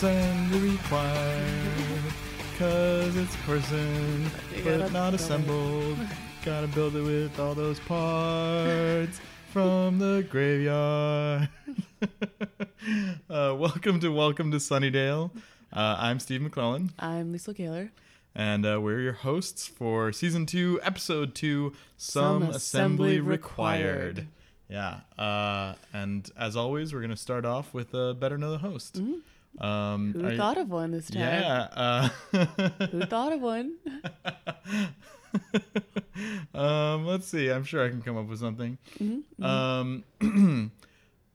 assembly required. Cause it's a person, but not assembled. Gotta build it with all those parts from the graveyard. uh, welcome to Welcome to Sunnydale. Uh, I'm Steve McClellan, I'm Lisa Gaylor. and uh, we're your hosts for season two, episode two, Some, Some Assembly, Assembly Required. Required. Yeah, uh, and as always, we're gonna start off with a better know the host. Um, Who you- thought of one this time? Yeah. Uh, Who thought of one? um, let's see. I'm sure I can come up with something. Mm-hmm. Um,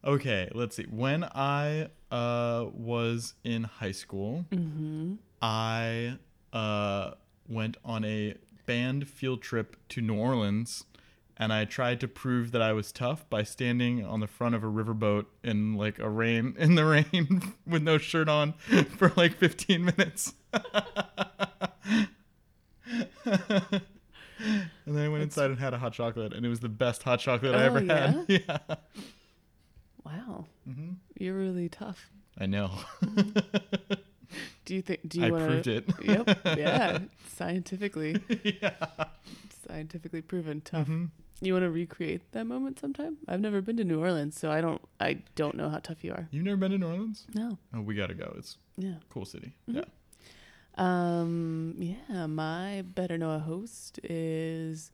okay, let's see. When I uh, was in high school, Mm-hmm. I uh, went on a band field trip to New Orleans. And I tried to prove that I was tough by standing on the front of a riverboat in like a rain in the rain with no shirt on for like 15 minutes. and then I went inside and had a hot chocolate, and it was the best hot chocolate I Oh, ever had. Yeah, Wow. Mm-hmm. You're really tough. I know. Do you think? Do you I want proved it. Yep. Yeah. Scientifically, yeah. scientifically proven tough. Mhm. You want to recreate that moment sometime? I've never been to New Orleans, so I don't. I don't know how tough you are. You've never been to New Orleans? No. Oh, we gotta go. It's Yeah. cool city. Mhm. Yeah. Um. Yeah. My better know a host is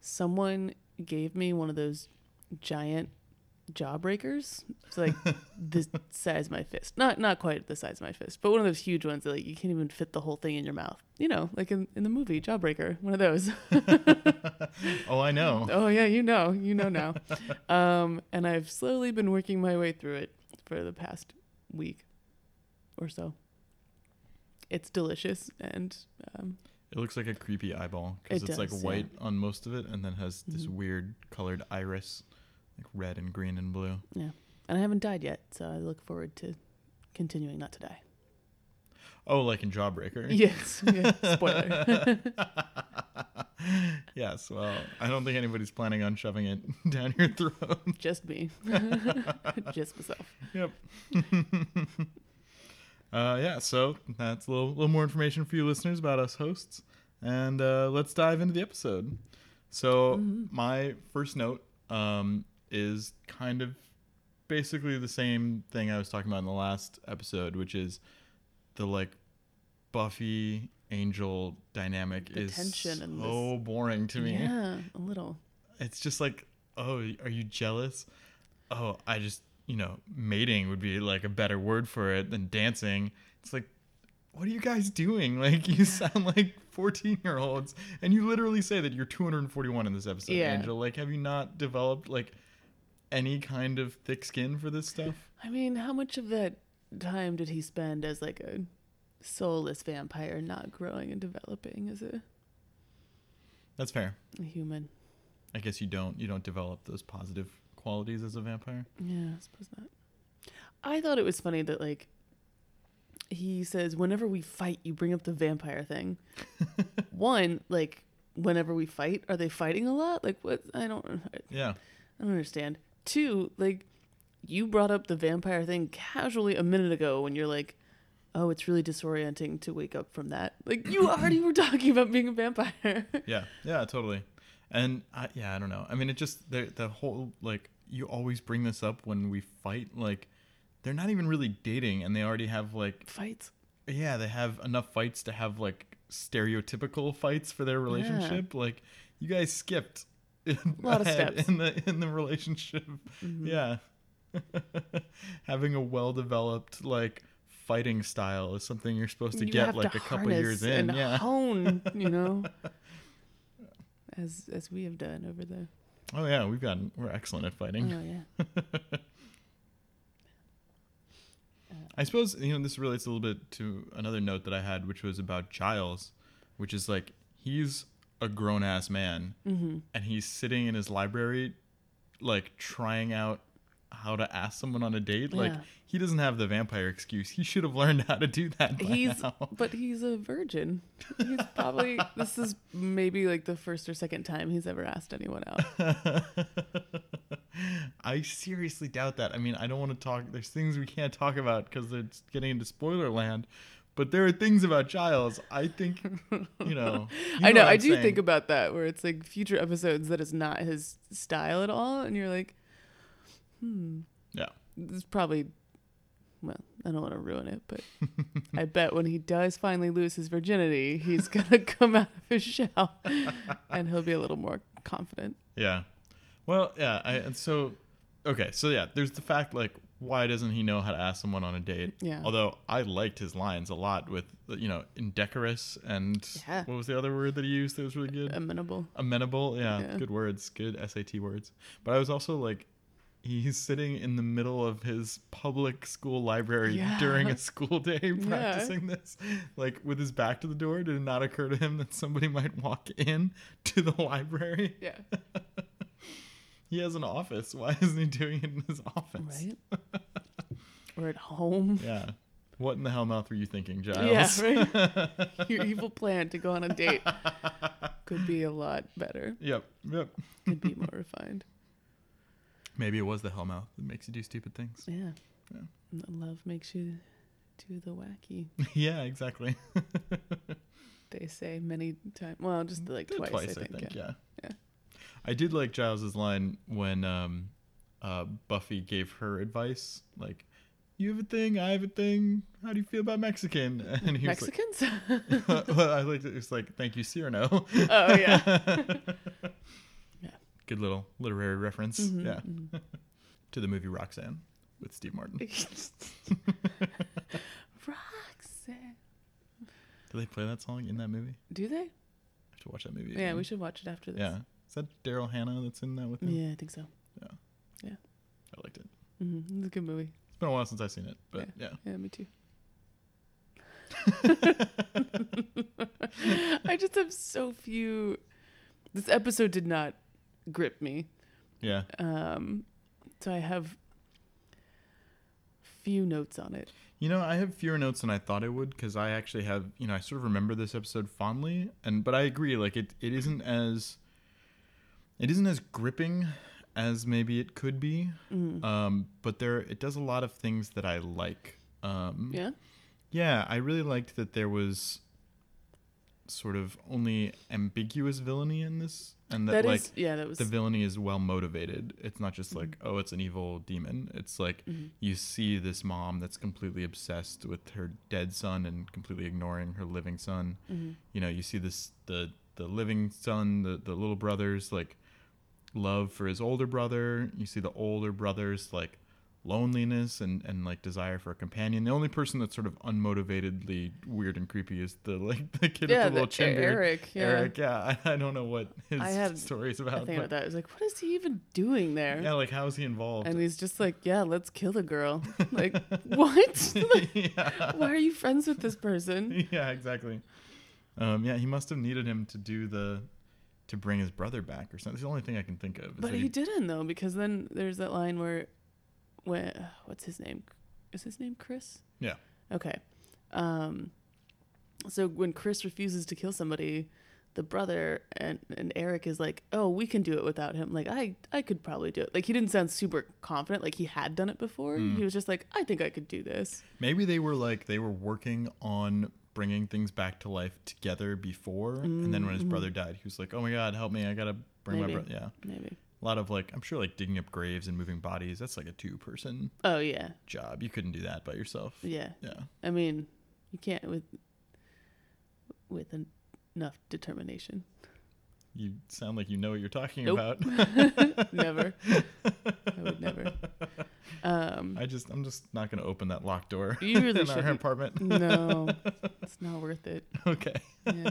someone gave me one of those giant jawbreakers. It's like the size of my fist. Not not quite the size of my fist, but one of those huge ones that like you can't even fit the whole thing in your mouth. You know, like in, in the movie Jawbreaker, one of those. Oh, I know. oh yeah, you know, you know now. um, and I've slowly been working my way through it for the past week or so. It's delicious and um, It looks like a creepy eyeball because It it's like white yeah. on most of it, and then has this Mhm. weird colored iris, like red and green and blue. yeah. And I haven't died yet, so I look forward to continuing not to die. Oh, like in Jawbreaker. Yes. yeah, Spoiler. yes. Well, I don't think anybody's planning on shoving it down your throat. Just me. Just myself. Yep. uh, yeah, so that's a little, little more information for you listeners about us hosts. And uh, let's dive into the episode. So, my first note um, is kind of basically the same thing I was talking about in the last episode, which is the like Buffy Angel dynamic The is tension in so boring to me Yeah, a little. it's just like, oh, are you jealous? Oh, I just, you know, mating would be like a better word for it than dancing. It's like, what are you guys doing? Like, you sound like 14 year olds, and you literally say that you're 241 in this episode, Yeah. Angel. Like, have you not developed like any kind of thick skin for this stuff? I mean, how much of that time did he spend as like a soulless vampire, not growing and developing as a, That's fair. a human? I guess you don't you don't develop those positive qualities as a vampire. Yeah, I suppose not. I thought it was funny that like he says whenever we fight, you bring up the vampire thing. One, like whenever we fight, are they fighting a lot? Like what? I don't. Yeah. I don't understand. Two, like you brought up the vampire thing casually a minute ago when you're like, "Oh, it's really disorienting to wake up from that." Like you already were talking about being a vampire. Yeah, yeah, totally. And I, yeah, I don't know. I mean, it just the the whole like you always bring this up when we fight. Like they're not even really dating, and they already have like Fights. yeah, they have enough fights to have like stereotypical fights for their relationship. Like you guys skipped a lot of steps. in the in the relationship. Mm-hmm. Yeah, having a well developed like fighting style is something you're supposed to You get like to a couple years in. Yeah. hone, you know, as as we have done over the. Oh yeah, we've gotten we're excellent at fighting. Oh yeah. I suppose you know this relates a little bit to another note that I had, which was about Giles, which is like he's a grown ass man, Mm-hmm. and he's sitting in his library, like trying out how to ask someone on a date. Like Yeah. he doesn't have the vampire excuse. He should have learned how to do that. By He's now. but he's a virgin. He's probably this is maybe like the first or second time he's ever asked anyone out. I seriously doubt that. I mean, I don't want to talk. There's things we can't talk about because it's getting into spoiler land. But there are things about Giles. I think, you know. you I know. I do saying. think about that, where it's like future episodes that is not his style at all, and you're like, hmm, Yeah. is probably. Well, I don't want to ruin it, but I bet when he does finally lose his virginity, he's gonna come out of his shell, and he'll be a little more confident. Yeah. Well, yeah. I, and so, okay. So, yeah, there's the fact, like, why doesn't he know how to ask someone on a date? Yeah. Although I liked his lines a lot with, you know, indecorous and Yeah. what was the other word that he used that was really good? Amenable. Amenable. Yeah, Yeah. Good words. Good SAT words. But I was also like, he's sitting in the middle of his public school library Yeah. during a school day practicing this. Like, with his back to the door, did it not occur to him that somebody might walk in to the library? Yeah. He has an office. Why isn't he doing it in his office? Right. or at home. Yeah. What in the hell mouth were you thinking, Giles? Yeah, right. Your evil plan to go on a date could be a lot better. Yep. Yep. Could be more refined. Maybe it was the hell mouth that makes you do stupid things. Yeah. Yeah. And Love makes you do the wacky. yeah, exactly. They say many times. Well, just mm, like twice, I think. yeah. yeah. Yeah. I did like Giles's line when um, uh, Buffy gave her advice, like, "You have a thing, I have a thing. How do you feel about Mexican?" And he was Mexicans? like, well, "I liked it. It's like, thank you, Cyrano." oh yeah. Yeah. Good little literary reference. Mhm, Yeah, mhm. to the movie Roxanne with Steve Martin. Roxanne. Do they play that song in that movie? Do they? I have to watch that movie. Yeah, again. we should watch it after this. Yeah, that Daryl Hannah that's in that with him? Yeah, I think so. Yeah. Yeah. I liked it. hmm It's a good movie. It's been a while since I've seen it, but yeah. Yeah, me too. I just have so few. This episode did not grip me. Yeah. Um, so I have few notes on it. You know, I have fewer notes than I thought I would because I actually have, you know, I sort of remember this episode fondly, and but I agree, like it, it isn't as, it isn't as gripping as maybe it could be. Mm. Um, but there, it does a lot of things that I like. Um, Yeah. yeah, I really liked that there was sort of only ambiguous villainy in this, and that, That is like yeah, that was the villainy is well motivated. It's not just like, oh, it's an evil demon. It's like Mhm. you see this mom that's completely obsessed with her dead son and completely ignoring her living son. Mhm. You know, you see this the the living son, the the little brother's like love for his older brother. You see the older brother's like loneliness and and like desire for a companion. The only person that's sort of unmotivatedly weird and creepy is the like the kid yeah, with the little chin beard. Eric. Yeah. Eric, yeah, I, I don't know what his I had story's I about. think about that. I was like, what is he even doing there? yeah, like how is he involved? And he's just like, yeah, let's kill the girl. Like, what? yeah. Why are you friends with this person? yeah, exactly. Um, yeah, he must have needed him to do the to bring his brother back or something. It's the only thing I can think of. But that he didn't though, because then there's that line where, when what's his name? Is his name Chris? Yeah. Okay. Um. So when Chris refuses to kill somebody, the brother and and Eric is like, "Oh, we can do it without him." Like I I could probably do it. Like he didn't sound super confident. Like he had done it before. Mm. He was just like, "I think I could do this." Maybe they were like they were working on bringing things back to life together before, and then when his brother mm-hmm. died, he was like, "Oh my god, help me! I gotta bring Maybe. my brother." Yeah, Maybe. a lot of like I'm sure like digging up graves and moving bodies. That's like a two person Oh yeah, job. You couldn't do that by yourself. yeah. Yeah. I mean, you can't with with en- enough determination. You sound like you know what you're talking Nope. about. never. I would never. Um, I just I'm just not gonna open that locked door You really in our shouldn't. apartment. no, it's not worth it. okay. Yeah.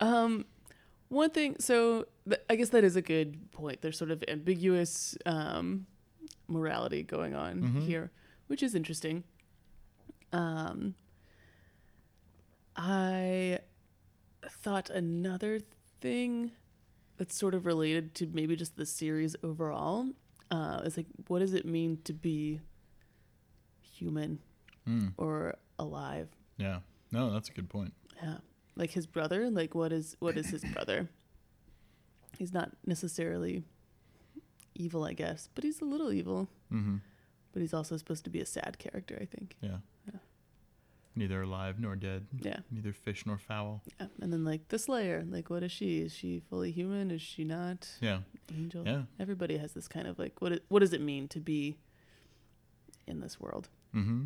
Um, one thing. So th- I guess that is a good point. There's sort of ambiguous um, morality going on Mhm. here, which is interesting. Um, I thought another thing that's sort of related to maybe just the series overall uh, is like, what does it mean to be human Mm, or alive? yeah. No, that's a good point. Yeah. Like his brother, like what is what is his brother? He's not necessarily evil, I guess, but he's a little evil. Mm-hmm. But he's also supposed to be a sad character, I think. Yeah. Neither alive nor dead. Yeah. Neither fish nor fowl. yeah. And then like the Slayer, like what is she? Is she fully human? Is she not? Yeah. Angel. Yeah. Everybody has this kind of like what it, what does it mean to be in this world? Mm-hmm.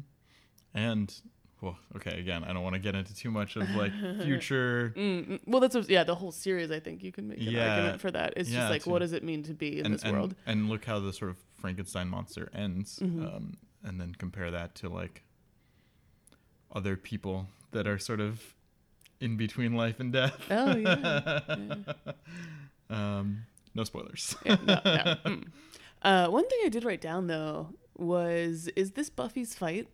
And well, okay, again, I don't want to get into too much of like future Mm, well, that's what, yeah. The whole series, I think you can make an Yeah. argument for that. It's Yeah, just like, too. what does it mean to be in and, this and, world? and look how the sort of Frankenstein monster ends, Mhm. um, and then compare that to like other people that are sort of in between life and death. Oh yeah. yeah. Um, no spoilers. Yeah, no, no. Mm. Uh, one thing I did write down though was, is this Buffy's fight?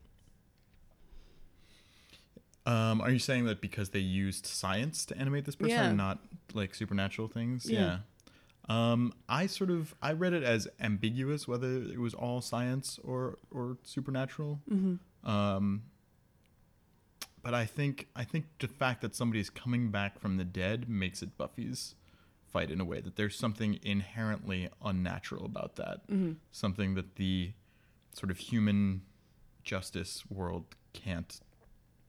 Um, are you saying that because they used science to animate this person Yeah. and not like supernatural things? Yeah. Um, I sort of I read it as ambiguous whether it was all science or or supernatural. Mm-hmm. Um, but I think I think the fact that somebody's coming back from the dead makes it Buffy's fight in a way that there's something inherently unnatural about that. Mm-hmm. Something that the sort of human justice world can't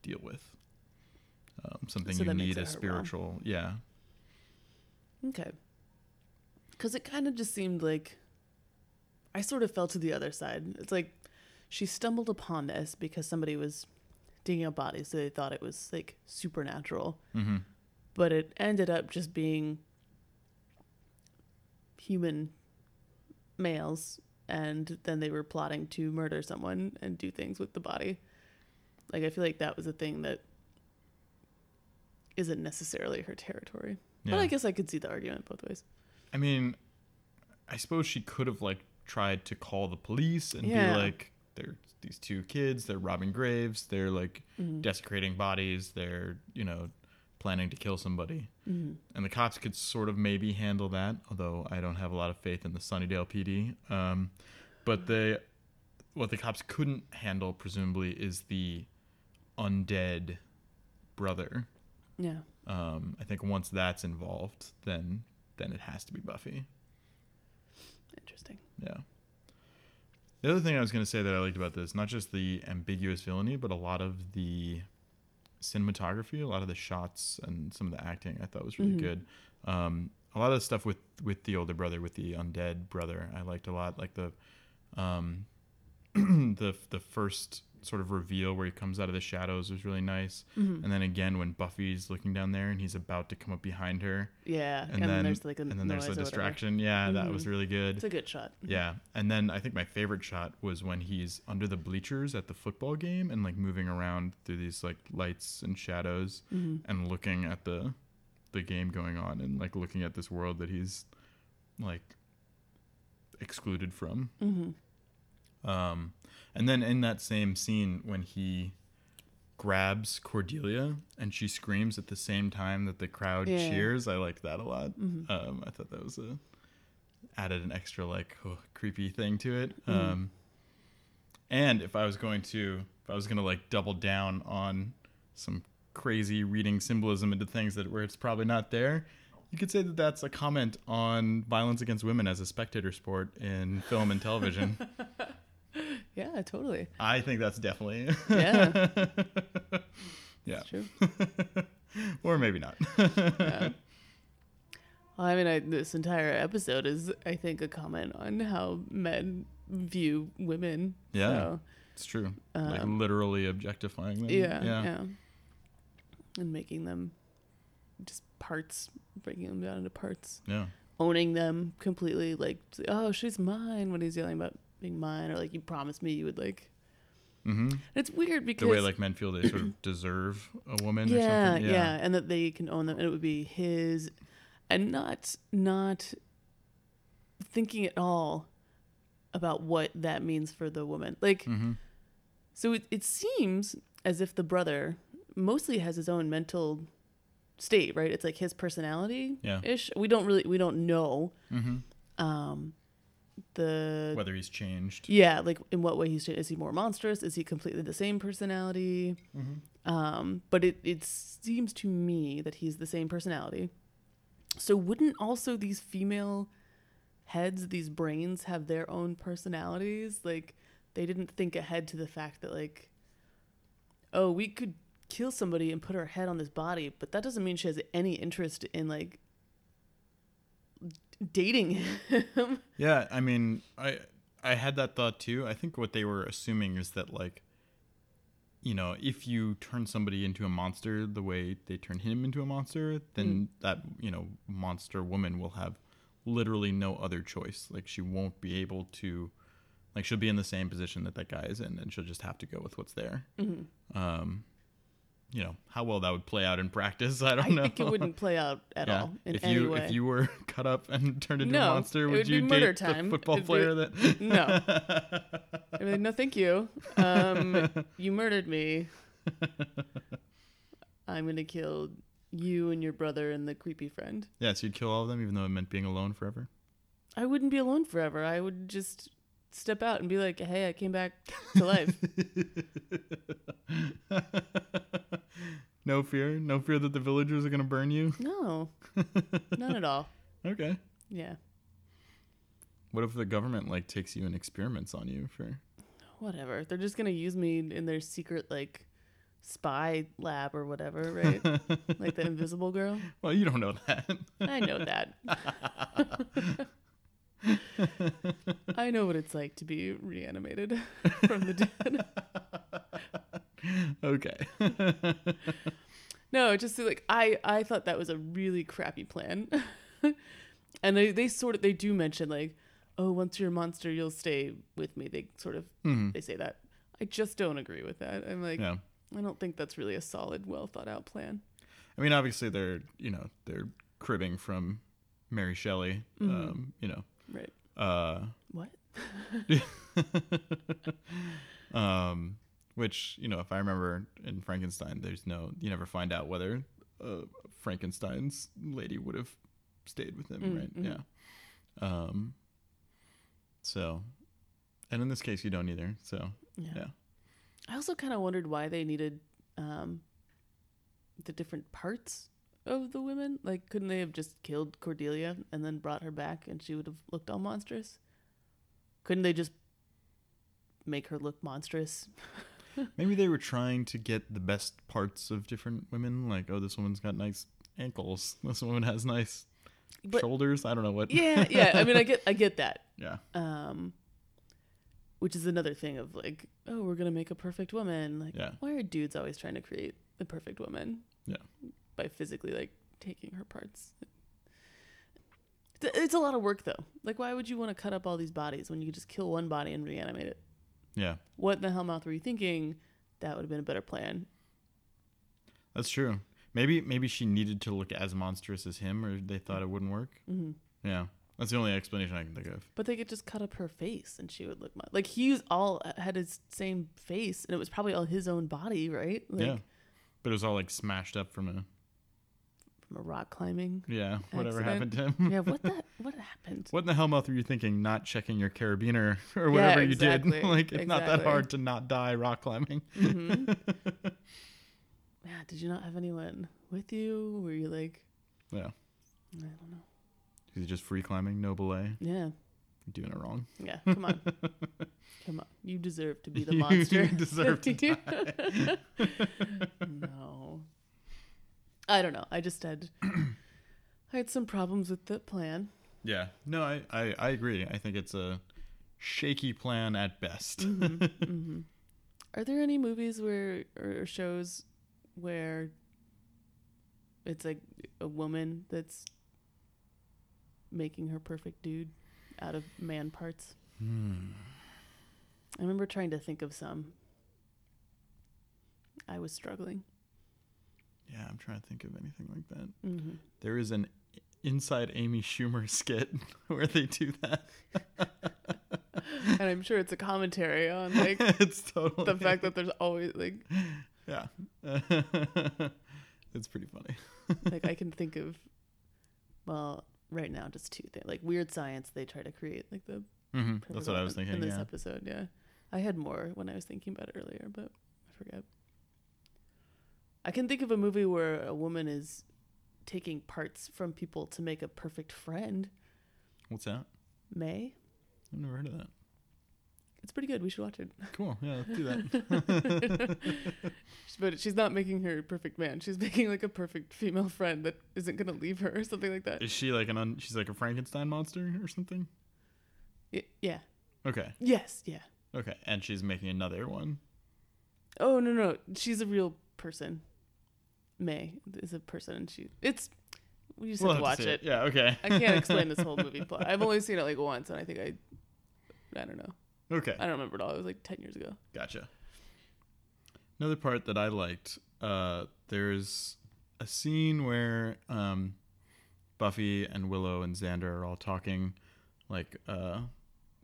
deal with. Um, something So you need a spiritual, yeah. Okay. Because it kind of just seemed like I sort of fell to the other side. It's like she stumbled upon this because somebody was digging up bodies, so they thought it was like supernatural. Mm-hmm. But it ended up just being human males, and then they were plotting to murder someone and do things with the body. Like, I feel like that was a thing that isn't necessarily her territory. Yeah. But I guess I could see the argument both ways. I mean, I suppose she could have like tried to call the police and Yeah. be like, "They're these two kids. They're robbing graves. They're like Mhm. desecrating bodies. They're you know planning to kill somebody." Mhm. And the cops could sort of maybe handle that, although I don't have a lot of faith in the Sunnydale PD. Um, but the what the cops couldn't handle, presumably, is the undead brother. Yeah. Um, I think once that's involved, then then it has to be Buffy. Interesting. Yeah. The other thing I was going to say that I liked about this, not just the ambiguous villainy, but a lot of the cinematography, a lot of the shots, and some of the acting, I thought was really Mhm. good. Um, a lot of the stuff with with the older brother, with the undead brother, I liked a lot. Like the um, the the first sort of reveal where he comes out of the shadows was really nice. Mhm. And then again when Buffy's looking down there and he's about to come up behind her, Yeah. and, then there's like a and then there's a the or whatever. distraction. Yeah, that was really good. It's a good shot. Yeah, and then I think my favorite shot was when he's under the bleachers at the football game and like moving around through these like lights and shadows Mhm. and looking at the the game going on and like looking at this world that he's like excluded from. Um, and then in that same scene when he grabs Cordelia and she screams at the same time that the crowd Yeah. cheers, I liked that a lot. Mhm. Um, I thought that was a added an extra like oh, creepy thing to it. Mhm. Um, and if I was going to, if I was going to like double down on some crazy reading symbolism into things that where it's probably not there, you could say that that's a comment on violence against women as a spectator sport in film and television. Yeah, totally. I think that's definitely Yeah. yeah, true. or maybe not. Yeah. Well, I mean, I, this entire episode is, I think, a comment on how men view women. Yeah. So, it's true. like um, literally objectifying them. yeah, yeah, yeah. And making them just parts, breaking them down into parts, yeah. owning them completely. Like, oh, she's mine when he's yelling about being mine, or like, you promised me you would like. Mm-hmm. It's weird because The way like men feel they sort of deserve a woman or yeah, yeah, and that they can own them, and it would be his, and not not thinking at all about what that means for the woman. Like, Mm-hmm. so it, it seems as if the brother mostly has his own mental state, right? It's like his personality Yeah. ish. We don't really we don't know Mm-hmm. um the Whether he's changed. yeah, like in what way he's changed. is he more monstrous? Is he completely the same personality? Mm-hmm. Um, but it, it seems to me that he's the same personality. So wouldn't also these female heads, these brains have their own personalities. Like they didn't think ahead to the fact that like, oh, we could kill somebody and put her head on this body, but that doesn't mean she has any interest in like dating him. Yeah, I mean, I I had that thought too. I think what they were assuming is that like you know, if you turn somebody into a monster the way they turn him into a monster, then that, you know, monster woman will have literally no other choice. Like she won't be able to like she'll be in the same position that that guy is in and she'll just have to go with what's there. Um you know how well that would play out in practice. I don't I know. I think it wouldn't play out at Yeah. all in if any you way. if you were cut up and turned into No, a monster, would, would you date time. the football It'd be- player that? No. I'd be like, no, thank you. Um, you murdered me. I'm gonna kill you and your brother and the creepy friend. yeah, so you'd kill all of them, even though it meant being alone forever. I wouldn't be alone forever. I would just step out and be like, hey, I came back to life. no fear, no fear that the villagers are gonna burn you. no, none at all. Okay. Yeah, What if the government like takes you and experiments on you for? whatever. They're just gonna use me in their secret like spy lab or whatever, right? like the Invisible Girl. Well, you don't know that. I know that. I know what it's like to be reanimated from the dead. okay. No, just like I I thought that was a really crappy plan. and they they sort of they do mention like, "Oh, once you're a monster, you'll stay with me." They sort of Mhm. they say that. I just don't agree with that. I'm like Yeah. I don't think that's really a solid, well thought out plan. I mean, obviously they're you know they're cribbing from Mary Shelley. Mhm. Um, you know. Right. Uh, What? um, which you know, if I remember in Frankenstein, there's no you never find out whether uh, Frankenstein's lady would have stayed with him, Mm, right? mhm. Yeah. Um. So, and in this case, you don't either. So, Yeah. yeah. I also kind of wondered why they needed um, the different parts of the women. Like, couldn't they have just killed Cordelia and then brought her back and she would have looked all monstrous? Couldn't they just make her look monstrous? Maybe they were trying to get the best parts of different women. Like, oh, this woman's got nice ankles. This woman has nice But shoulders. I don't know what. yeah, yeah. I mean, I get, I get that. Yeah. Um, which is another thing of like, oh, we're gonna make a perfect woman. Like, Yeah. why are dudes always trying to create the perfect woman? Yeah. Physically like taking her parts. It's a lot of work though. Like, why would you want to cut up all these bodies when you could just kill one body and reanimate it? Yeah. What in the hell mouth were you thinking? That would have been a better plan. That's true. Maybe maybe she needed to look as monstrous as him, or they thought it wouldn't work. hmm Yeah, that's the only explanation I can think of. But they could just cut up her face and she would look mon- like he's all had his same face and it was probably all his own body, right? Like, yeah, but it was all like smashed up from a From a rock climbing. yeah whatever Accident. happened to him. yeah, what that what happened? What in the hell mouth were you thinking? Not checking your carabiner or whatever you exactly, did. like it's not that hard to not die rock climbing. hmm yeah, did you not have anyone with you? Were you like, Yeah, I don't know. he's just free climbing, no belay. Yeah, You're doing it wrong. yeah. Come on, come on. You deserve to be the monster. You deserve to die. no, I don't know. I just had I had some problems with the plan. Yeah, no, I, I I agree. I think it's a shaky plan at best. hmm Are there any movies where or shows where it's like a woman that's making her perfect dude out of man parts? Hmm. I remember trying to think of some. I was struggling. Yeah, I'm trying to think of anything like that. hmm There is an inside Amy Schumer skit where they do that. And I'm sure it's a commentary on like it's totally the fact that there's always like yeah, it's pretty funny. like I can think of well right now just two things like weird science they try to create like the hmm That's what I was thinking. in this Yeah, episode. Yeah, I had more when I was thinking about it earlier, but I forget. I can think of a movie where a woman is taking parts from people to make a perfect friend. what's that? May. I've never heard of that. It's pretty good. We should watch it. Cool. Yeah, let's do that. but she's not making her perfect man. She's making like a perfect female friend that isn't gonna leave her or something like that. Is she like an un- she's like a Frankenstein monster or something? Y- yeah. Okay. Yes. Yeah. Okay. And she's making another one. Oh no no, she's a real person. May is a person, and she it's. We just We'll have to have watch see it. Yeah. Okay. I can't explain this whole movie plot. I've only seen it like once, and I think I. I don't know. Okay. I don't remember it all. It was like ten years ago. Gotcha. Another part that I liked, uh, there's a scene where um, Buffy and Willow and Xander are all talking, like uh,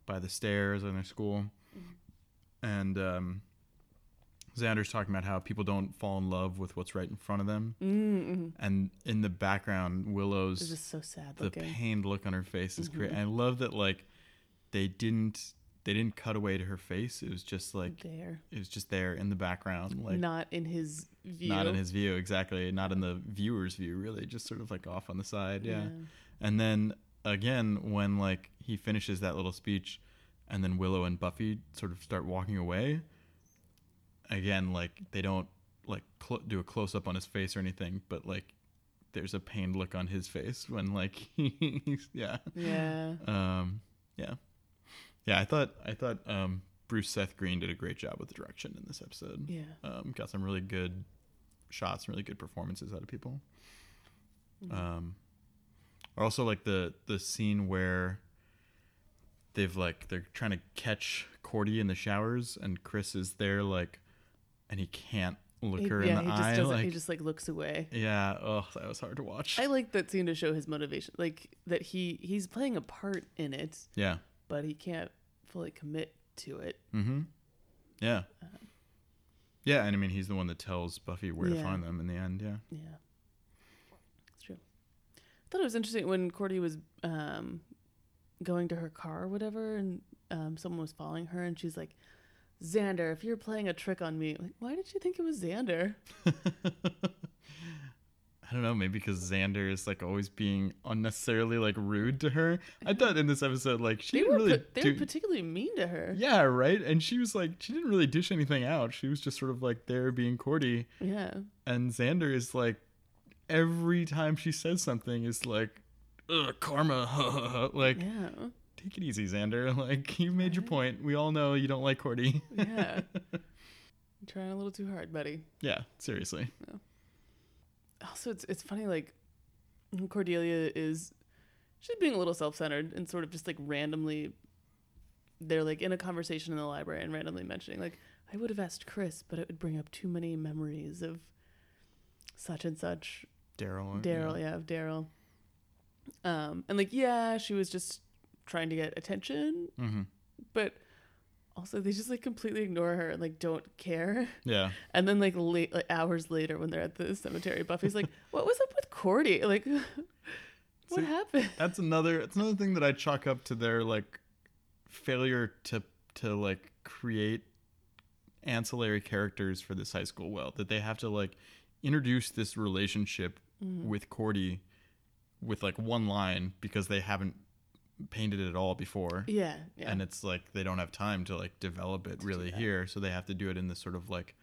by the stairs in their school, and um, Xander's talking about how people don't fall in love with what's right in front of them, Mm-hmm. and in the background, Willow's just so sad the looking. pained look on her face is great. Mhm. I love that like they didn't they didn't cut away to her face. It was just like there, it was just there in the background, like not in his view. not in his view exactly, not in the viewer's view, really, just sort of like off on the side, yeah. Yeah. And then again, when like he finishes that little speech, and then Willow and Buffy sort of start walking away. Again, like they don't like cl- do a close up on his face or anything, but like there's a pained look on his face when like he's yeah Yeah. um yeah yeah i thought i thought um bruce seth green did a great job with the direction in this episode Yeah. um got some really good shots really good performances out of people Mhm. um also like the the scene where they've like they're trying to catch cordy in the showers and chris is there like and he can't look He- her yeah, in the just eye doesn't. like he just like looks away. yeah oh that was hard to watch I like that scene to show his motivation, like that he he's playing a part in it, yeah but he can't fully commit to it. Mm-hmm. Yeah. Yeah, and I mean he's the one that tells Buffy where to find them in the end. Yeah. Yeah, it's true. I thought it was interesting when Cordy was um, going to her car or whatever, and um, someone was following her, and she's like, "Xander, if you're playing a trick on me, like, why did you think it was Xander?" I don't know, maybe because Xander is like always being unnecessarily like rude to her. I thought in this episode like she They didn't were really pa- they do were particularly mean to her. Yeah, right? And she was like she didn't really dish anything out. She was just sort of like there being Cordy Yeah, and Xander is like every time she says something is like Ugh, karma like yeah, take it easy Xander. Like you made your point. We all know you don't like Cordy. Yeah. You're trying a little too hard, buddy. yeah seriously. Also it's it's funny like Cordelia is she's being a little self-centered and sort of just like randomly they're like in a conversation in the library and randomly mentioning like I would have asked Chris but it would bring up too many memories of such and such. Daryl Daryl yeah of Daryl. Um and like yeah she was just trying to get attention mm-hmm. but also they just like completely ignore her and like don't care yeah and then like late like hours later when they're at the cemetery, Buffy's like, What was up with Cordy? Like what See, happened? that's another it's another thing that I chalk up to their like failure to to like create ancillary characters for this high school well that they have to like introduce this relationship with Cordy with like one line because they haven't painted it at all before Yeah. Yeah. and it's like they don't have time to like develop it do really here so they have to do it in this sort of like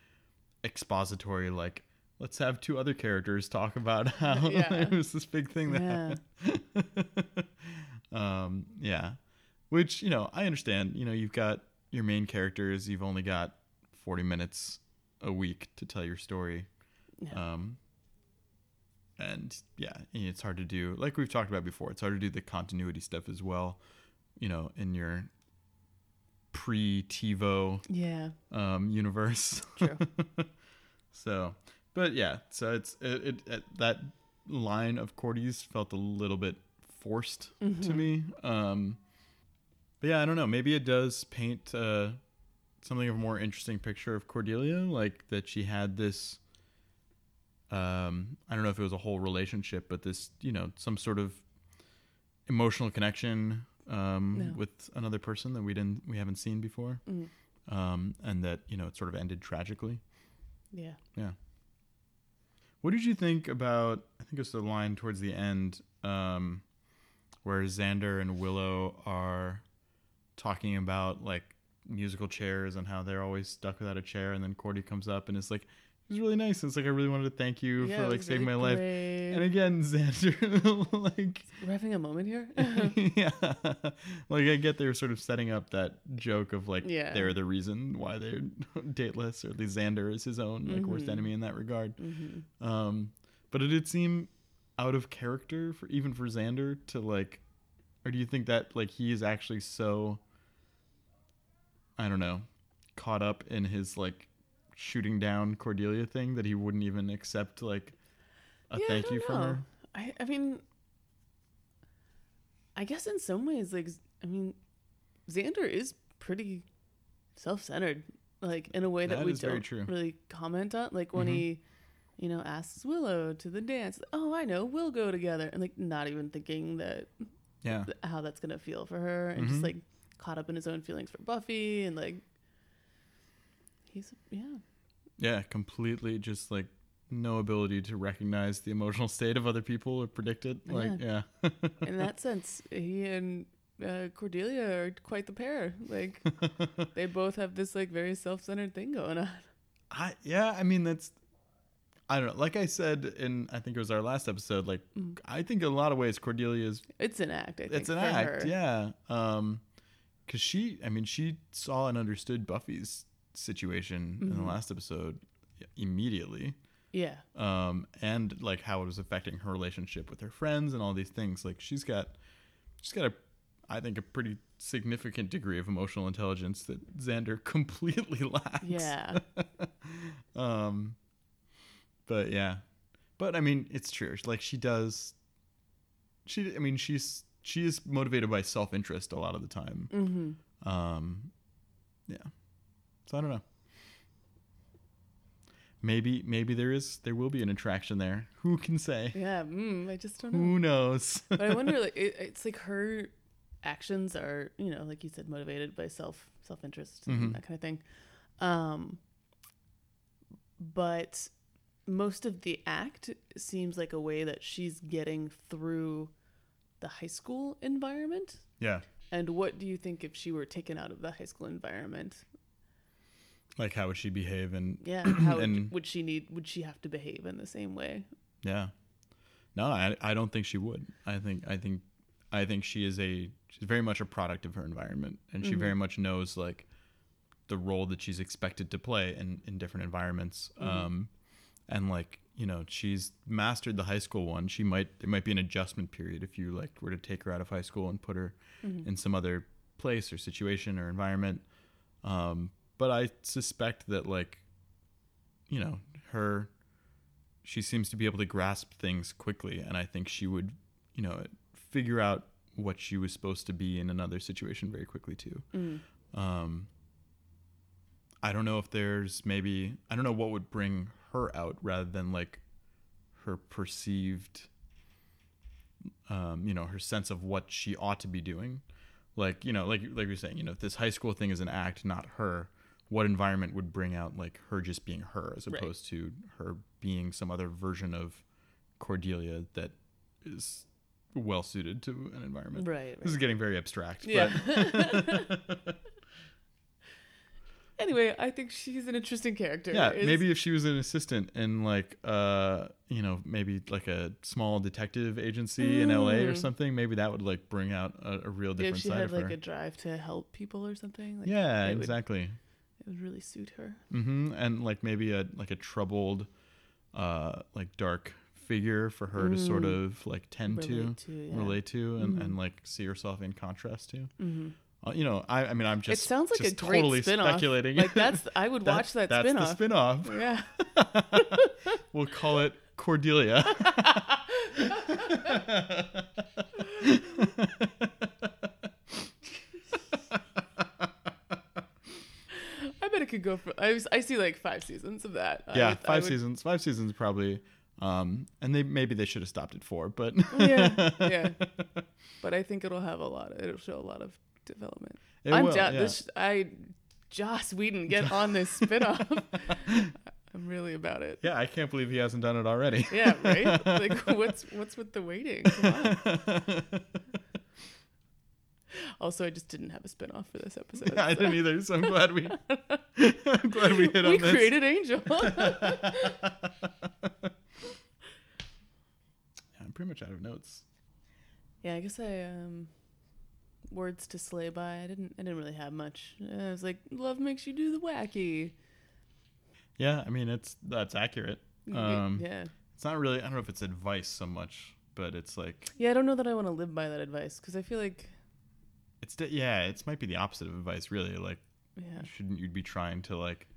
expository like let's have two other characters talk about how Yeah. it was this big thing that Yeah. happened um yeah which you know i understand you know you've got your main characters you've only got 40 minutes a week to tell your story Yeah. um and yeah it's hard to do like we've talked about before it's hard to do the continuity stuff as well you know in your pre tivo yeah. um universe True. so but yeah so it's it, it, it that line of cordy's felt a little bit forced to Mhm. me um but yeah i don't know maybe it does paint uh something of a more interesting picture of cordelia like that she had this um i don't know if it was a whole relationship but this you know some sort of emotional connection um No. with another person that we didn't we haven't seen before Mm. um and that you know it sort of ended tragically Yeah. Yeah. What did you think about? I think it's the line towards the end um, where Xander and Willow are talking about like musical chairs and how they're always stuck without a chair, and then Cordy comes up and it's like, was really nice. It's like I really wanted to thank you Yeah, for like saving really my life. great. And again, Xander, like, We're having a moment here. yeah, like I get they're sort of setting up that joke of like Yeah. they're the reason why they're dateless, or at least Xander is his own like worst Mhm. enemy in that regard. hmm Um, but it did seem out of character for even for Xander to like, or do you think that like he is actually so, I don't know, caught up in his like shooting down Cordelia thing that he wouldn't even accept like a Yeah, thank you don't from her? I, I mean, I guess in some ways, like, I mean, Xander is pretty self-centered, like in a way that, That we don't really comment on. Like when Mhm. he, you know, asks Willow to the dance. Oh, I know, we'll go together, and like not even thinking that Yeah, how that's gonna feel for her, and Mhm. just like caught up in his own feelings for Buffy, and like he's yeah, yeah, completely just like no ability to recognize the emotional state of other people or predict it. Like, yeah. in that sense, he and uh, Cordelia are quite the pair. Like they both have this like very self-centered thing going on. I yeah, I mean that's I don't know. Like I said in I think it was our last episode, like Mm. I think in a lot of ways Cordelia is It's an act. I think it's an act, her. yeah. Um cuz she I mean she saw and understood Buffy's situation in the Mhm. last episode immediately. Yeah. Um and like how it was affecting her relationship with her friends and all these things. Like she's got she's got a I think a pretty significant degree of emotional intelligence that Xander completely lacks. Yeah. um but yeah but i mean it's true like she does she i mean she's she is motivated by self-interest a lot of the time mm-hmm. um yeah so i don't know maybe maybe there is there will be an attraction there who can say Yeah. Mm, I just don't know. who knows but I wonder, like, it, it's like her actions are, you know, like you said, motivated by self self interest Mhm. and that kind of thing. Um, but most of the act seems like a way that she's getting through the high school environment. yeah And what do you think if she were taken out of the high school environment? Like how would she behave and Yeah, how And- would she need? Would she have to behave in the same way? Yeah. No, I, I don't think she would. I think I think I think she is a she's very much a product of her environment and she Mhm. very much knows like the role that she's expected to play in in different environments. Mhm. Um and like, you know, she's mastered the high school one. She might there might be an adjustment period if you like were to take her out of high school and put her Mhm. in some other place or situation or environment. Um, but I suspect that like, you know, her, she seems to be able to grasp things quickly, and I think she would, you know, figure out what she was supposed to be in another situation very quickly too. Mm. Um, I don't know if there's maybe I don't know what would bring her out rather than like her perceived um, you know, her sense of what she ought to be doing. Like, you know, like like you're saying, you know, if this high school thing is an act, not her, what environment would bring out like her just being her as Right. opposed to her being some other version of Cordelia that is well suited to an environment. Right. This is getting very abstract. Yeah. But Anyway, I think she's an interesting character. yeah, It's- maybe if she was an assistant in like uh you know maybe like a small detective agency in LA or Mm. something, maybe that would like bring out a, a real if different she side had of like a drive to help people or something. Like, yeah, it would- exactly. It would really suit her. Mm-hmm. And like maybe a like a troubled, uh like dark figure for her to sort Mm. of like tend relate to to, yeah. relate to and, Mhm. and like see herself in contrast to. hmm Uh, you know, I I mean I'm just it sounds like a great totally spin-off. speculating. Like that's I would That- watch that that's spin-off. the spin-off. yeah. we'll call it Cordelia. I bet it could go for I, was- I see like five seasons of that. Yeah, I five would- seasons. Five seasons probably. Um, and they maybe they should have stopped at four, but Yeah, yeah. But I think it'll have a lot of, it'll show a lot of development. It I'm will, down yeah. this I Joss Whedon get on this spin-off. I'm really about it. yeah, I can't believe he hasn't done it already. Yeah, right? Like what's what's with the waiting? Also, I just didn't have a spinoff for this episode. I so- didn't either, so I'm glad we I'm glad we hit we on this. We created Angel. I'm pretty much out of notes. yeah, I guess I um words to slay by. I didn't. I didn't really have much. I was like, love makes you do the wacky. Yeah, I mean it's that's accurate. Um, yeah. It's not really. I don't know if it's advice so much, but it's like Yeah, I don't know that I want to live by that advice because I feel like, it's de- yeah. It's might be the opposite of advice, really. Like, yeah, shouldn't you be trying to like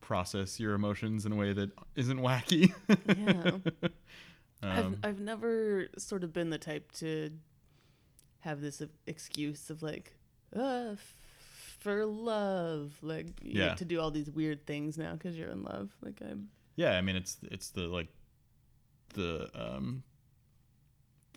process your emotions in a way that isn't wacky? yeah. I've um, I've never sort of been the type to have this excuse of like, uh, f- for love, like you Yeah. get to do all these weird things now because you're in love. Like I'm, yeah. I mean, it's it's the like the um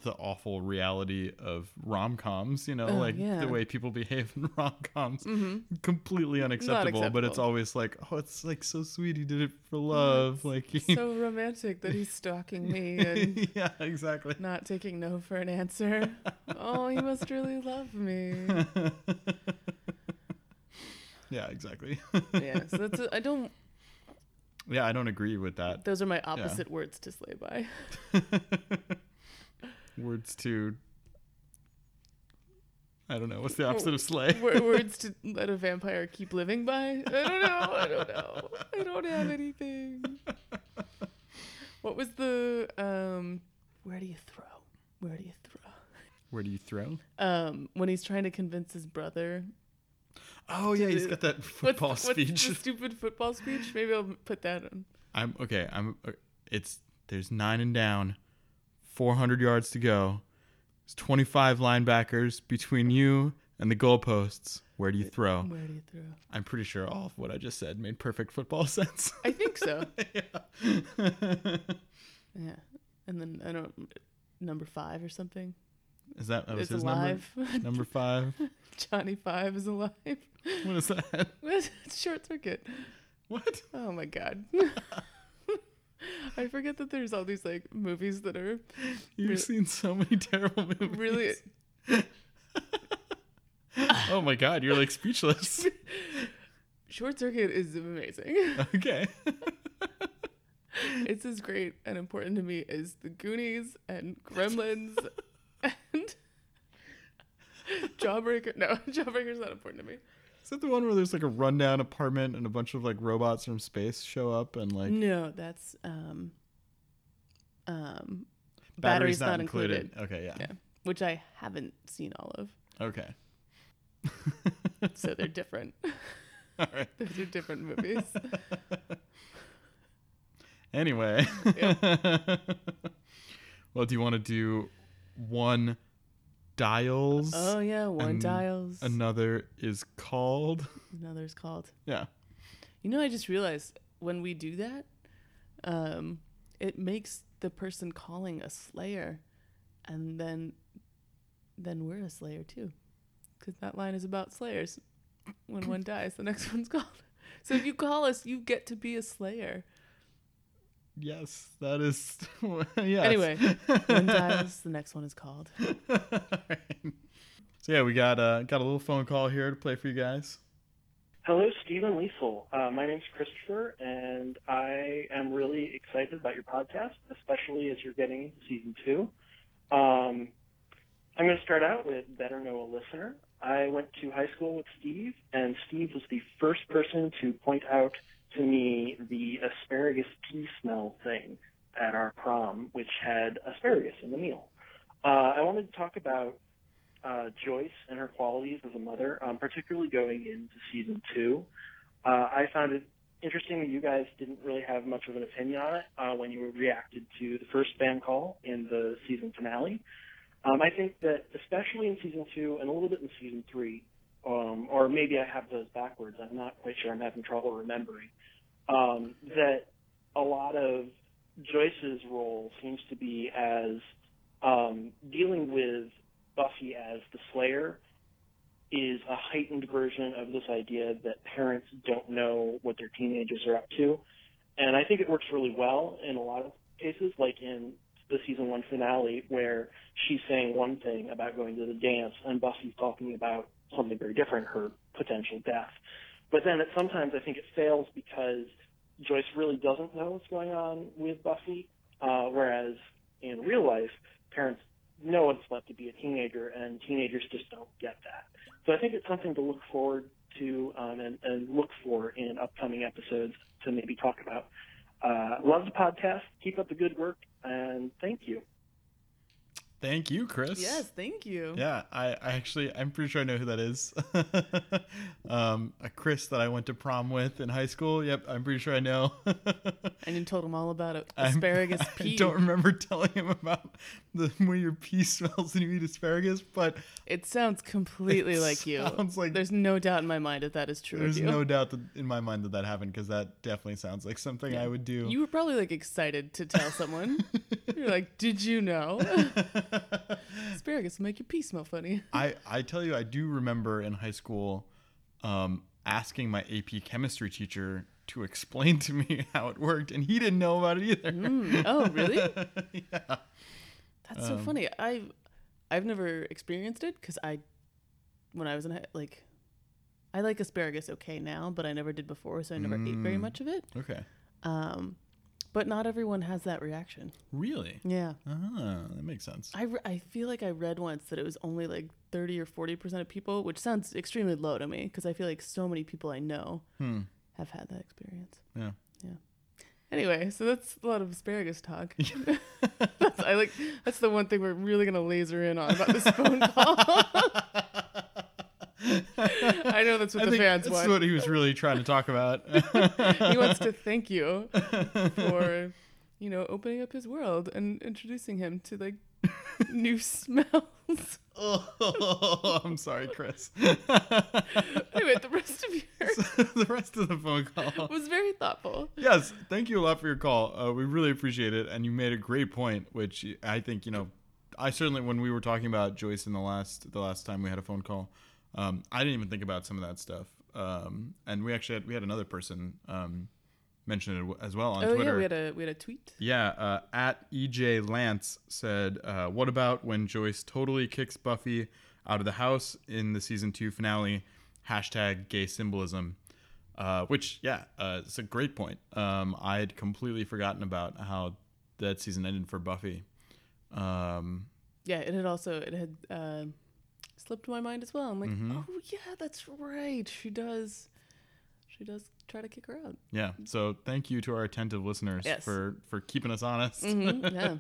the awful reality of rom coms. You know, Oh, like yeah. the way people behave in rom coms. mm-hmm. completely unacceptable, but it's always like, oh, it's like so sweet. He did it for love. Like, so romantic that he's stalking me and yeah, exactly. not taking no for an answer. oh, he must really love me. yeah, exactly. Yeah, so that's I I don't. yeah, I don't agree with that. Those are my opposite words to slay by. Words to. I don't know. What's the opposite of slay? Words to let a vampire keep living by. I don't know. I don't know. I don't have anything. What was the um? Where do you throw? Where do you throw? Where do you throw? Um, when he's trying to convince his brother. Oh yeah, he's got that What's, football what's speech. the stupid football speech? Maybe I'll put that on. I'm okay. I'm. uh, It's there's nine and down, 400 yards to go. There's 25 linebackers between you and the goalposts. Where do you throw? Where do you throw? I'm pretty sure all of what I just said made perfect football sense. I think so. yeah. Yeah, and then I don't number five or something. Is that, that was It's his alive. number? Number five. Johnny Five is alive. What is that? it's short circuit. What? Oh my god. I forget that there's all these like movies that are You've seen so many terrible movies. really Oh my god, you're like speechless. Short Circuit is amazing. okay. it's as great and important to me as The Goonies and Gremlins and Jawbreaker. No, Jawbreaker's not important to me. Is that the one where there's like a rundown apartment and a bunch of like robots from space show up and like No, that's um um batteries, batteries not included. Okay, yeah. Yeah. which I haven't seen all of. Okay. So they're different. All right. Those are different movies. Anyway. well, do you want to do one dials? Oh yeah, one dials. Another is called. Another's called. Yeah. You know, I just realized when we do that, um, it makes the person calling a slayer, and then, then we're a slayer too, because that line is about slayers. When one dies, the next one's called. So if you call us, you get to be a slayer. Yes, that is. yes. Anyway, one dies, the next one is called. So yeah, we got uh, got a little phone call here to play for you guys. Hello, Stephen Liesel. Uh, my name's Christopher, and I am really excited about your podcast, especially as you're getting into season two. Um, I'm going to start out with Better Know a Listener. I went to high school with Steve, and Steve was the first person to point out to me the asparagus pea smell thing at our prom, which had asparagus in the meal. Uh, I wanted to talk about uh, Joyce and her qualities as a mother, um, particularly going into season two. Uh, I found it interesting that you guys didn't really have much of an opinion on it uh, when you reacted to the first fan call in the season finale. Um, I think that especially in season two and a little bit in season three, um, or maybe I have those backwards. I'm not quite sure. I'm having trouble remembering. Um, that a lot of Joyce's role seems to be as um, dealing with Buffy as the Slayer is a heightened version of this idea that parents don't know what their teenagers are up to. And I think it works really well in a lot of cases, like in the season one finale where she's saying one thing about going to the dance and Buffy's talking about something very different, her potential death. But then it, sometimes I think it fails because Joyce really doesn't know what's going on with Buffy, uh, whereas in real life, parents know what it's like to be a teenager, and teenagers just don't get that. So I think it's something to look forward to um, and, and look for in upcoming episodes to maybe talk about. Uh, love the podcast. Keep up the good work, and thank you. Thank you, Chris. Yes, thank you. Yeah, I, I actually I'm pretty sure I know who that is. um, a Chris that I went to prom with in high school. Yep, I'm pretty sure I know. And you told him all about it. I'm- Asparagus I don't remember telling him about the way your pee smells when you eat asparagus, but It sounds completely It like you. sounds like- There's no doubt in my mind that that is true. there's no doubt that in my mind that that happened because that definitely sounds like something I would do. You were probably like excited to tell someone. You're like, did you know? Asparagus will make your pee smell funny. I, I tell you, I do remember in high school um, asking my AP chemistry teacher to explain to me how it worked, and he didn't know about it either. Mm. Oh, really? yeah. That's so Um, funny. I've I've never experienced it because I, when I was in like, I like asparagus okay now, but I never did before, so I never ate very Mm. much of it. Okay. Um, but not everyone has that reaction. Really? Yeah. Ah, that makes sense. I, re- I feel like I read once that it was only like 30 or 40% of people, which sounds extremely low to me because I feel like so many people I know Hmm. have had that experience. Yeah. Anyway, so that's a lot of asparagus talk. that's, I like that's the one thing we're really gonna laser in on about this phone call. I know that's what I the think fans that's want. what he was really trying to talk about. he wants to thank you for, you know, opening up his world and introducing him to like new smells. oh, I'm sorry, Chris. anyway, the rest of your the rest of the phone call. was very thoughtful. Yes, thank you a lot for your call. Uh, we really appreciate it, and you made a great point, which I think you know. I certainly, when we were talking about Joyce in the last the last time we had a phone call, um, I didn't even think about some of that stuff. Um, and we actually had, we had another person um, mention it as well on oh Twitter. yeah, we had a we had a tweet. Yeah, uh, at EJ Lance said, uh, "What about when Joyce totally kicks Buffy out of the house in the season two finale?" Hashtag gay symbolism. Uh, which, yeah, uh, it's a great point. Um, I had completely forgotten about how that season ended for Buffy. Um, Yeah, it had also it had uh, slipped my mind as well. I'm like, Mhm. oh yeah, that's right. She does. She does try to kick her out. yeah, so thank you to our attentive listeners Yes. for for keeping us honest. Mhm, yeah.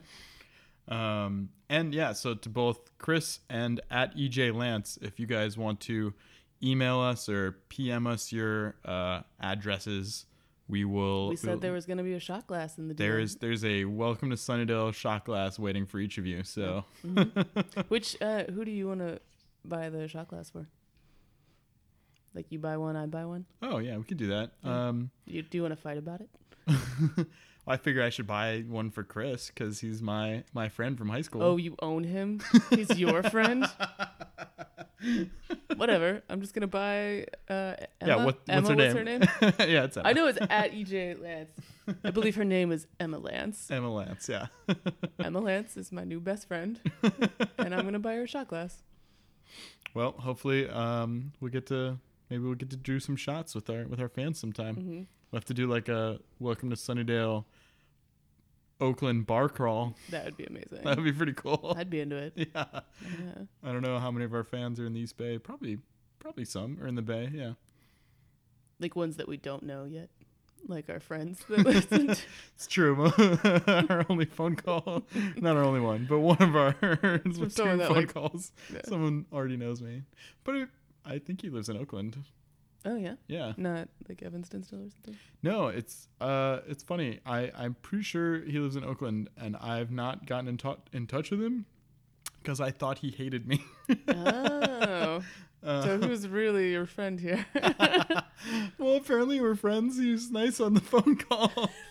Um, and yeah, so to both Chris and at EJ Lance, if you guys want to email us or PM us your uh, addresses, we will. We said there was going to be a shot glass in the there is there's a welcome to Sunnydale shot glass waiting for each of you. So Which uh, who do you want to buy the shot glass for? Like you buy one, I buy one. oh yeah, we could do that. Um, Do you, do you want to fight about it? I figure I should buy one for Chris because he's my my friend from high school. Oh, you own him. He's your friend. Whatever. I'm just gonna buy. Uh, Emma? yeah. What, what's Emma, her name? yeah, it's Emma. I know it's at EJ Lance. I believe her name is Emma Lance. Emma Lance. Yeah. Emma Lance is my new best friend, and I'm gonna buy her a shot glass. Well, hopefully, um, we'll get to maybe we'll get to do some shots with our with our fans sometime. hmm We'll have to do like a welcome to Sunnydale, Oakland bar crawl. That would be amazing. That would be pretty cool. I'd be into it. Yeah, Yeah. I don't know how many of our fans are in the East Bay. Probably, probably some are in the Bay. Yeah, Like ones that we don't know yet, like our friends that listen. to- it's true. our only phone call, not our only one, but one of our two phone that, like- calls. Yeah. Someone already knows me, but it, I think he lives in Oakland. Oh yeah, Yeah. not like Evanston still or something. No, it's uh, it's funny. I I'm pretty sure he lives in Oakland, and I've not gotten in, tou- in touch with him because I thought he hated me. Oh, Uh, so who's really your friend here? well, apparently we're friends. He was nice on the phone call.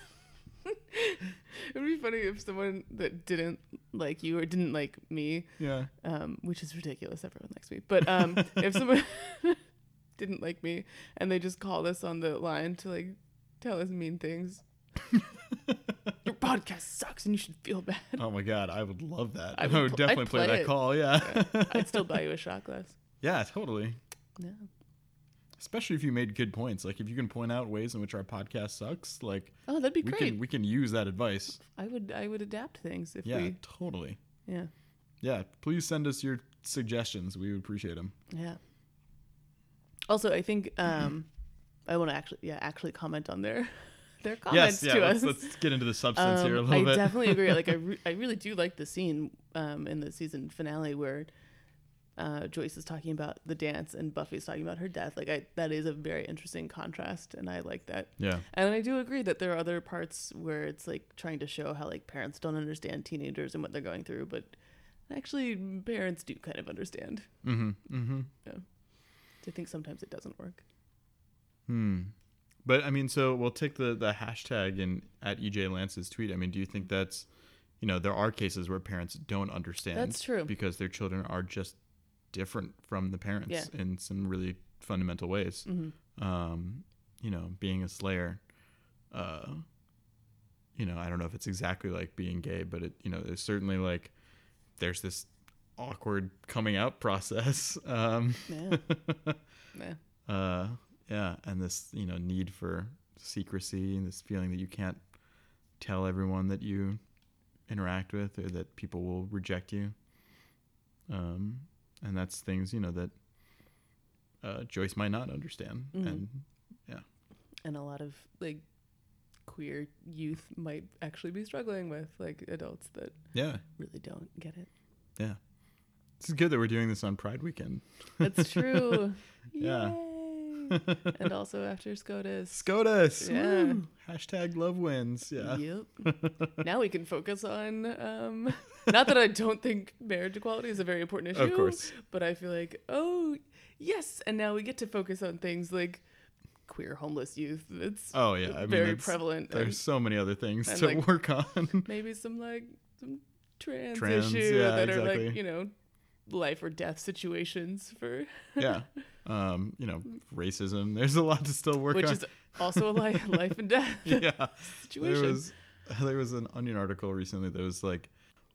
It'd be funny if someone that didn't like you or didn't like me, yeah. um, which is ridiculous. Everyone likes me, but um, if someone didn't like me and they just called us on the line to like tell us mean things, you're podcast sucks and you should feel bad. Oh my god, I would love that. I I would would, pl- definitely play, play that it. call. Yeah. I'd still buy you a shot glass. yeah, totally. Yeah. Especially if you made good points. Like if you can point out ways in which our podcast sucks, like Oh, that'd be we great. can we can use that advice. I would I would adapt things if Yeah, we totally. yeah. Yeah, please send us your suggestions. We would appreciate them. Yeah. Also, I think um I want to actually yeah, actually comment on their their comments yes, yeah. to Let's, us. let's get into the substance here a Um, little I bit. I definitely agree. Like I, re- I really do like the scene um, in the season finale where uh, Joyce is talking about the dance and Buffy's talking about her death. Like I, that is a very interesting contrast, and I like that. yeah, And I do agree that there are other parts where it's like trying to show how like parents don't understand teenagers and what they're going through, but actually parents do kind of understand. mm-hmm, mm-hmm. I think sometimes it doesn't work. Hmm. But I mean, so we'll take the the hashtag in at EJ Lance's tweet. I mean, do you think that's, you know, there are cases where parents don't understand. That's true. because their children are just different from the parents Yeah. in some really fundamental ways. Mm-hmm. Um, you know, being a Slayer, uh, you know, I don't know if it's exactly like being gay, but it, you know, there's certainly like there's this awkward coming out process. Um, Yeah. yeah. uh yeah and this you know need for secrecy and this feeling that you can't tell everyone that you interact with or that people will reject you um and that's things you know that uh joyce might not understand Mhm. and yeah, and a lot of like queer youth might actually be struggling with like adults that yeah really don't get it. yeah it's good that we're doing this on pride weekend That's true. Yeah. Yay. and also after SCOTUS. scotus Yeah. Woo! hashtag love wins yeah Yep. now we can focus on um not that I don't think marriage equality is a very important issue. of course But I feel like, oh yes, and now we get to focus on things like queer homeless youth. It's oh yeah i very it's- prevalent. there's and so many other things to like, work on maybe some like some trans, Trans, issue yeah, that are like you know life or death situations for yeah um you know racism there's a lot to still work which on which is also a life life and death yeah there was there was an onion article recently that was like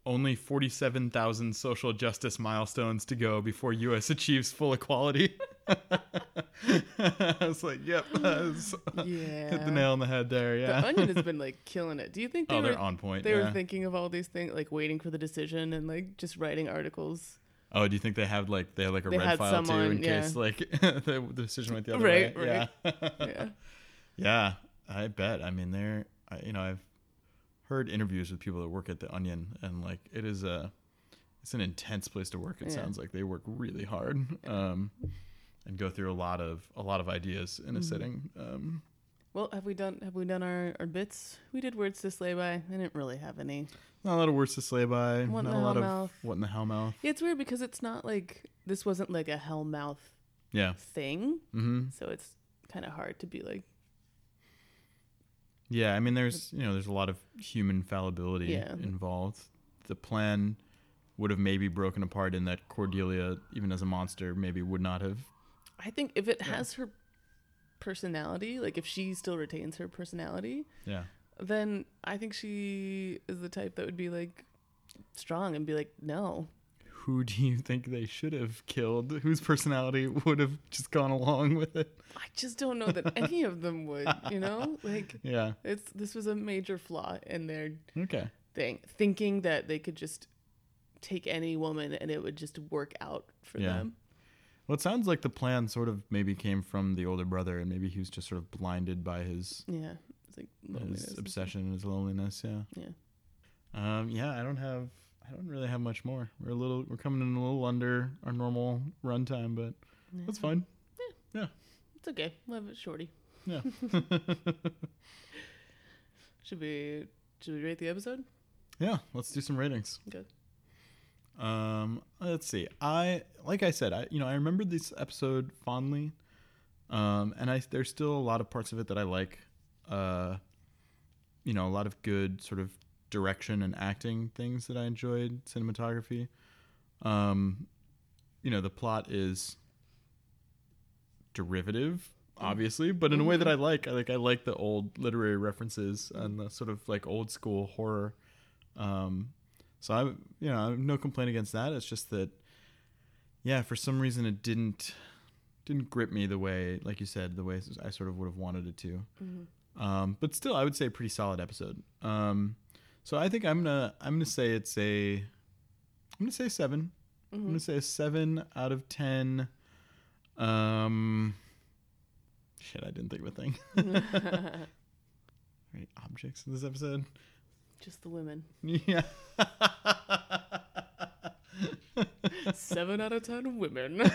only 47,000 social justice milestones to go before US achieves full equality. I was like, yep, that's yeah. hit the nail on the head there. Yeah. The Onion has been like killing it. Do you think they oh, were they're on point. they yeah. were thinking of all these things like waiting for the decision and like just writing articles? Oh, do you think they have like they have like a They red file too on, in yeah. case like the, the decision went the other Right, way? right. Yeah. Yeah. Yeah, I bet. I mean, they're I, you know I've heard interviews with people that work at the Onion, and like it is a it's an intense place to work. It Yeah. sounds like they work really hard, um, and go through a lot of a lot of ideas in a Mhm. sitting. Um, Well, have we done have we done our, our bits? We did words to slay by. I didn't really have any. not a lot of words to slay by. What in not the a lot hell of mouth? what in the hell mouth. Yeah, it's weird because it's not like this wasn't like a hellmouth Yeah. thing, Mm-hmm. so it's kind of hard to be like Yeah, I mean, there's you know, there's a lot of human fallibility Yeah. involved. The plan would have maybe broken apart in that Cordelia, even as a monster, maybe would not have. I think if it Yeah. has her personality, like if she still retains her personality, Yeah. then I think she is the type that would be like strong and be like, no. Who do you think they should have killed? Whose personality would have just gone along with it? I just don't know that any of them would, you know? Like Yeah. it's this was a major flaw in their Okay. thing, thinking that they could just take any woman and it would just work out for Yeah. them. Well, it sounds like the plan sort of maybe came from the older brother, and maybe he was just sort of blinded by his Yeah. It's like loneliness his obsession and his loneliness. Yeah. Yeah. Um. Yeah. I don't have. I don't really have much more. We're a little. We're coming in a little under our normal runtime, but stuff. that's fine. Yeah. Yeah. It's okay. We'll have it shorty. Yeah. Should we should we rate the episode? yeah. Let's do some ratings. Okay. Um, let's see. I like I said, I you know I remember this episode fondly, um, and I there's still a lot of parts of it that I like. Uh, you know, a lot of good sort of direction and acting things that I enjoyed. Cinematography. Um, you know, the plot is derivative obviously, but in a way that I like. I like I like the old literary references and the sort of like old school horror. Um, so I, you know, no complaint against that. It's just that, yeah, for some reason it didn't didn't grip me the way, like you said, the way I sort of would have wanted it to. Um, but still, I would say a pretty solid episode. Um, so I think I'm gonna I'm gonna say it's a I'm gonna say 7 i I'm gonna say a seven out of ten. Um, shit, I didn't think of a thing. Right, objects in this episode. Just the women. Yeah. Seven out of ten women.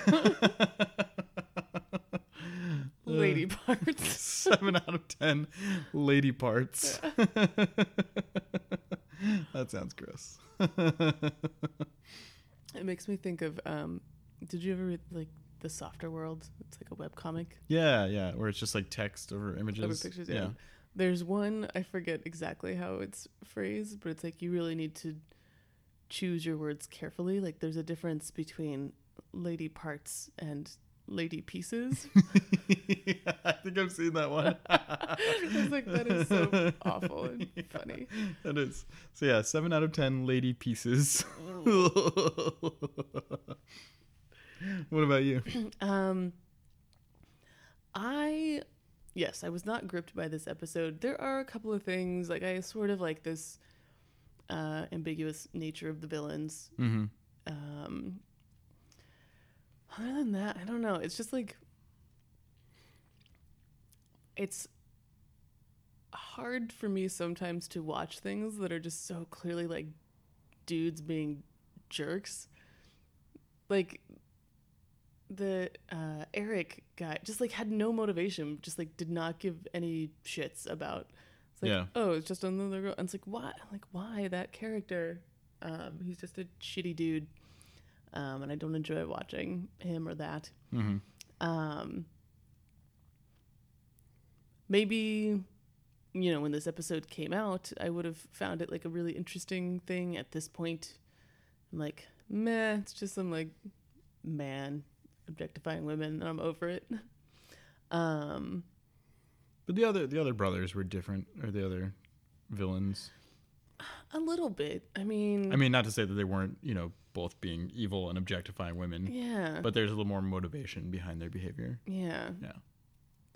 Lady parts. Seven out of ten lady parts. that sounds gross. It makes me think of. Um, did you ever read like the Softer World? It's like a web comic. yeah, yeah, where it's just like text over images. Over pictures, yeah. There's one I forget exactly how it's phrased, but it's like you really need to choose your words carefully. Like there's a difference between lady parts and lady pieces. yeah, I think I've seen that one. I was like, that is so awful and funny. That is. So yeah, seven out of ten lady pieces. what about you? Um, I, yes, I was not gripped by this episode. There are a couple of things like I sort of like this uh, ambiguous nature of the villains. Mm-hmm. Um, other than that, I don't know. It's just like it's hard for me sometimes to watch things that are just so clearly like dudes being jerks. Like the uh, Eric guy just like had no motivation, just like did not give any shits about. It's like, Yeah. oh, it's just another girl. And it's like, why? Like, why that character? Um, he's just a shitty dude, um, and I don't enjoy watching him or that. Mm-hmm. Um, maybe, you know, when this episode came out, I would have found it like a really interesting thing. At this point, I'm like, meh, it's just some like man objectifying women, and I'm over it. Um, But the other the other brothers were different, or the other villains. a little bit. I mean, I mean, not to say that they weren't, you know, both being evil and objectifying women, yeah, but there's a little more motivation behind their behavior. yeah, Yeah.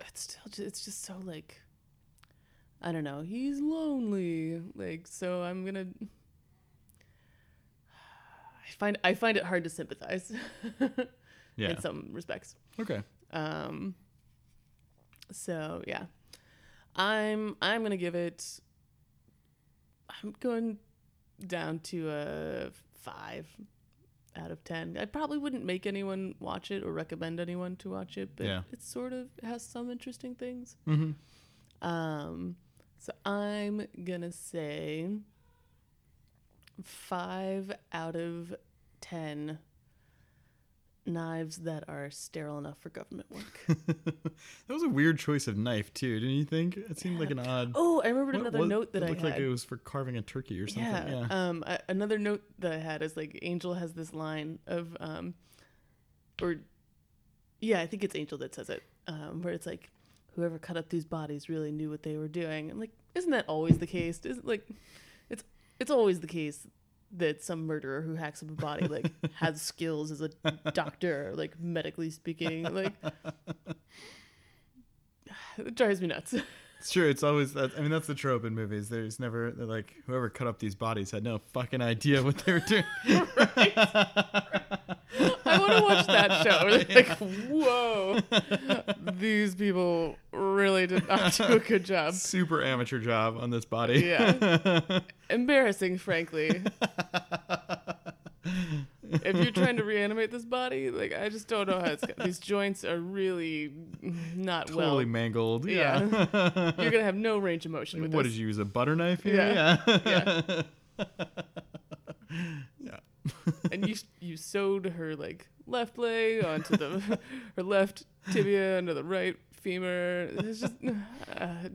it's still just, it's just so like I don't know. He's lonely, like so. I'm gonna. I find I find it hard to sympathize Yeah. in some respects. Okay. Um. So yeah, I'm I'm gonna give it. I'm going down to a five out of ten. I probably wouldn't make anyone watch it or recommend anyone to watch it, but Yeah. it sort of has some interesting things. Mm-hmm. Um, so I'm gonna say five out of ten knives that are sterile enough for government work. that was a weird choice of knife too, didn't you think? It seemed like an odd. Oh, I remembered What- another what- note that it I looked had. like it was for carving a turkey or something. yeah. Yeah. Um, a- another note that I had is like Angel has this line of um, or yeah, I think it's Angel that says it, um, where it's like, whoever cut up these bodies really knew what they were doing. I'm like, isn't that always the case? Isn't like, it's it's always the case that some murderer who hacks up a body like has skills as a doctor, like medically speaking. Like, it drives me nuts. It's true. It's always that. I mean, that's the trope in movies. There's never like whoever cut up these bodies had no fucking idea what they were doing. I want to watch that show. Like, whoa, these people really did not do a good job. Super amateur job on this body. Yeah. Embarrassing, frankly. if you're trying to reanimate this body, like I just don't know how it's. These joints are really not totally well. Totally mangled. Yeah. Yeah. You're gonna have no range of motion with what this. did you use a butter knife here? Yeah. Yeah. Yeah. And you you sewed her like left leg onto the her left tibia onto the right femur. It's just uh,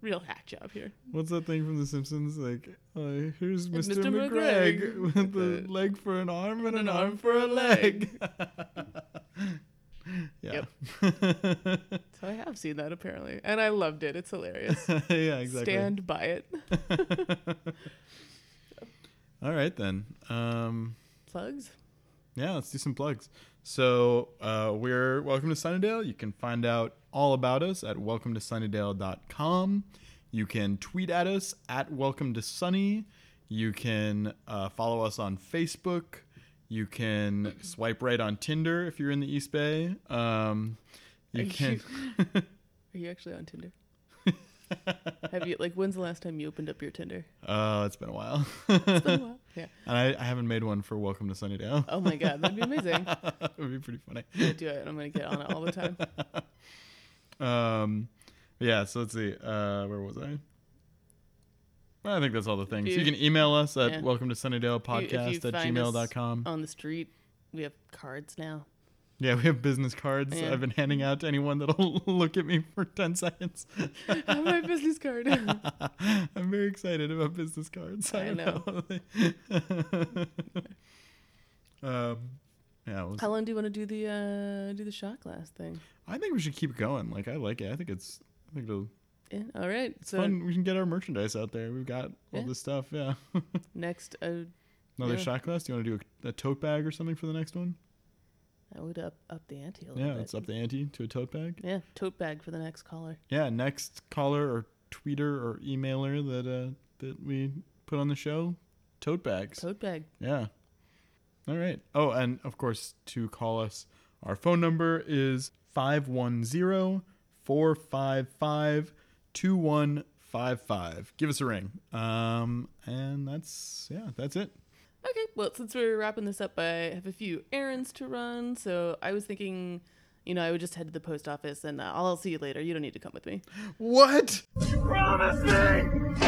real hack job here. What's that thing from The Simpsons? Like, uh, here's Mr. Mr. McGregg with the- leg for an arm and an, an arm arm for a for a leg. Yeah. So I have seen that apparently, and I loved it. It's hilarious. yeah, exactly. Stand by it. All right then. Um, Plugs. yeah, let's do some plugs. So uh, we're welcome to Sunnydale. You can find out all about us at welcome to sunnydale.com. You can tweet at us at welcome to sunny. You can uh, follow us on Facebook. You can swipe right on Tinder if you're in the East Bay. Um, you Are can. Are you actually on Tinder? have you like? When's the last time you opened up your Tinder? Oh, it's been a while. It's been a while. Yeah. and I, I haven't made one for Welcome to Sunnydale. Oh my god, that'd be amazing. that would be pretty funny. I'm gonna do it. I'm gonna get on it all the time. Um, yeah. So let's see. Uh, where was I? Well, I think that's all the things. You, you- can email us at Yeah. welcome to Sunnydale If you- if podcast at gmail.com. On the street, we have cards now. Yeah, we have business cards Yeah. I've been handing out to anyone that'll look at me for 10 seconds. I have my business card. I'm very excited about business cards. I don't um, yeah, was- How long do you want to do the uh do the shot glass thing? I think we should keep going. Like, I like it. I think it's, I think it'll, Yeah. All right. it's So fun. We can get our merchandise out there. We've got all Yeah. this stuff. Yeah. next, uh, Another Yeah. shot glass. Do you want to do a, a tote bag or something for the next one? I would up up the ante a little Yeah, bit. let's up the ante to a tote bag. Yeah, tote bag for the next caller. Yeah, next caller or tweeter or emailer that uh that we put on the show, tote bags. Tote bag. Yeah. All right. Oh, and of course, to call us, our phone number is 510 455 2155. Give us a ring. Um, and that's, yeah, that's it. Okay, well, since we're wrapping this up, I have a few errands to run. So I was thinking, you know, I would just head to the post office and uh, I'll see you later. You don't need to come with me. What? Promise me! You promise!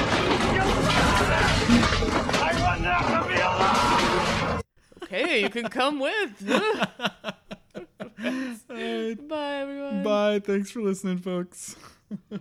I will never be alone! Okay, you can come with. Bye, everyone. Bye. Thanks for listening, folks.